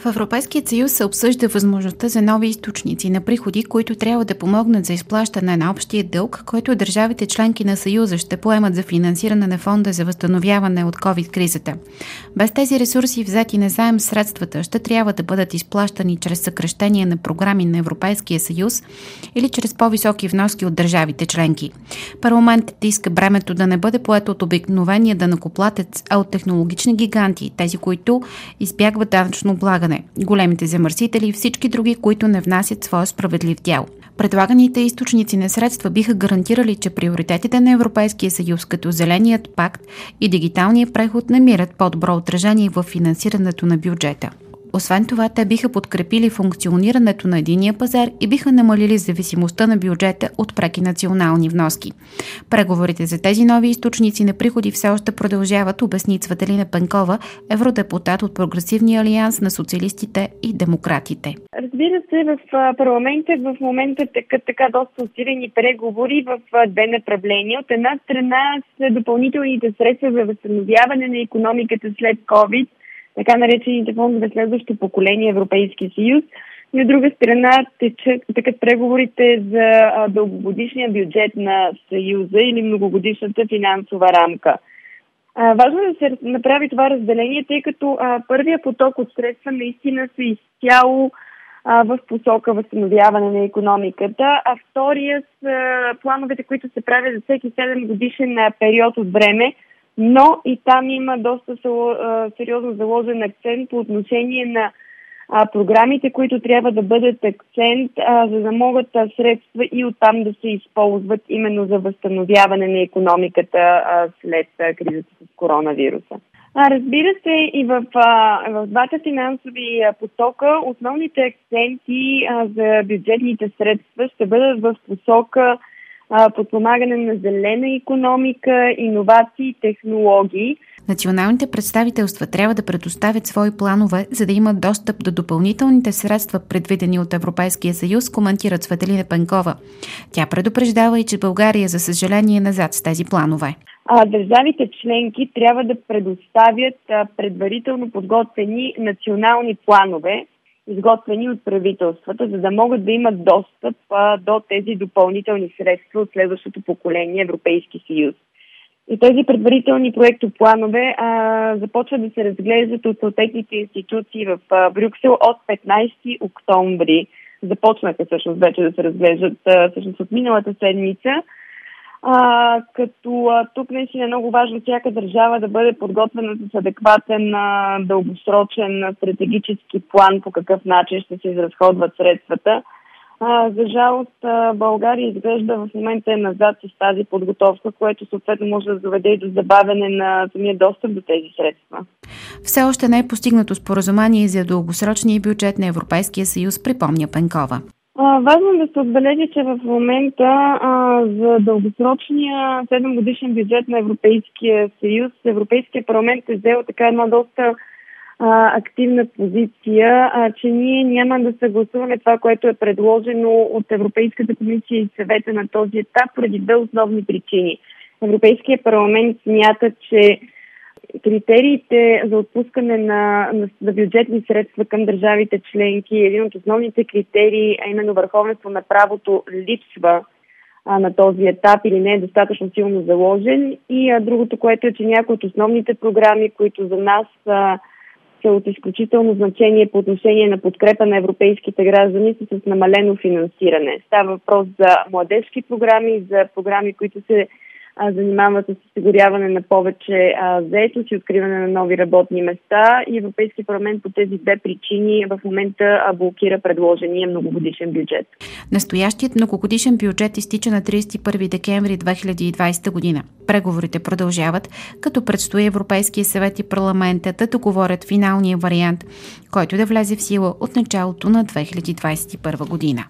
В Европейския съюз се обсъжда възможността за нови източници на приходи, които трябва да помогнат за изплащане на общия дълг, който държавите членки на Съюза ще поемат за финансиране на фонда за възстановяване от COVID-кризата. Без тези ресурси, взети на заем средствата, ще трябва да бъдат изплащани чрез съкръщение на програми на Европейския съюз или чрез по-високи вноски от държавите членки. Парламентът иска бремето да не бъде поето от обикновения данакоплатец, а от технологични гиганти, тези, които избягват данъчно облагане облагане, големите замърсители и всички други, които не внасят своя справедлив дял. Предлаганите източници на средства биха гарантирали, че приоритетите на Европейския съюз, като Зеленият пакт и дигиталния преход, намират по-добро отражение в финансирането на бюджета. Освен това, те биха подкрепили функционирането на единия пазар и биха намалили зависимостта на бюджета от преки национални вноски. Преговорите за тези нови източници на приходи все още продължават, обясни Цветелина Пенкова, евродепутат от Прогресивния алианс на социалистите и демократите. Разбира се, в парламента в момента така, така доста усилени преговори в две направления. От една страна са допълнителните средства за възстановяване на економиката след COVID – така наречените фондове следващо поколение Европейски съюз. И от друга страна текат, текат преговорите за дългогодишния бюджет на Съюза или многогодишната финансова рамка. А, важно е да се направи това разделение, тъй като а, първия поток от средства наистина са изцяло в посока възстановяване на економиката, а втория са плановете, които се правят за всеки 7 годишен период от време, но и там има доста сериозно заложен акцент по отношение на програмите, които трябва да бъдат акцент, за да могат средства и оттам да се използват именно за възстановяване на економиката след кризата с коронавируса. Разбира се, и в, в двата финансови потока основните акценти за бюджетните средства ще бъдат в посока подпомагане на зелена економика, иновации и технологии. Националните представителства трябва да предоставят свои планове, за да имат достъп до допълнителните средства, предвидени от Европейския съюз, коментира Светелина Пенкова. Тя предупреждава и, че България, за съжаление, е назад с тези планове. А, държавите членки трябва да предоставят а, предварително подготвени национални планове, изготвени от правителствата, за да могат да имат достъп а, до тези допълнителни средства от следващото поколение Европейски съюз. И тези предварителни проектопланове а, започват да се разглеждат от съответните институции в а, Брюксел от 15 октомври. Започнаха всъщност вече да се разглеждат а, всъщност от миналата седмица. А, като а, тук наистина е много важно всяка държава да бъде подготвена с адекватен а, дългосрочен а, стратегически план по какъв начин ще се изразходват средствата. А, за жалост а, България изглежда в момента е назад с тази подготовка, което съответно може да доведе и до забавяне на самия достъп до тези средства. Все още не е постигнато споразумение за дългосрочния бюджет на Европейския съюз, припомня Пенкова. Важно е да се отбележи, че в момента а, за дългосрочния 7 годишен бюджет на Европейския съюз, Европейския парламент е взел така една доста а, активна позиция, а, че ние няма да съгласуваме това, което е предложено от Европейската комисия и съвета на този етап, поради две основни причини. Европейския парламент смята, че критериите за отпускане на, на, на бюджетни средства към държавите членки, един от основните критерии, а именно върховенство на правото, липсва а, на този етап или не е достатъчно силно заложен. И а, другото, което е, че някои от основните програми, които за нас а, са от изключително значение по отношение на подкрепа на европейските граждани, са с намалено финансиране. Става въпрос за младежки програми, за програми, които се занимава с осигуряване на повече заетост и откриване на нови работни места. И Европейски парламент по тези две причини в момента блокира предложения многогодишен бюджет. Настоящият многогодишен бюджет изтича на 31 декември 2020 година. Преговорите продължават, като предстои Европейския съвет и парламента да договорят финалния вариант, който да влезе в сила от началото на 2021 година.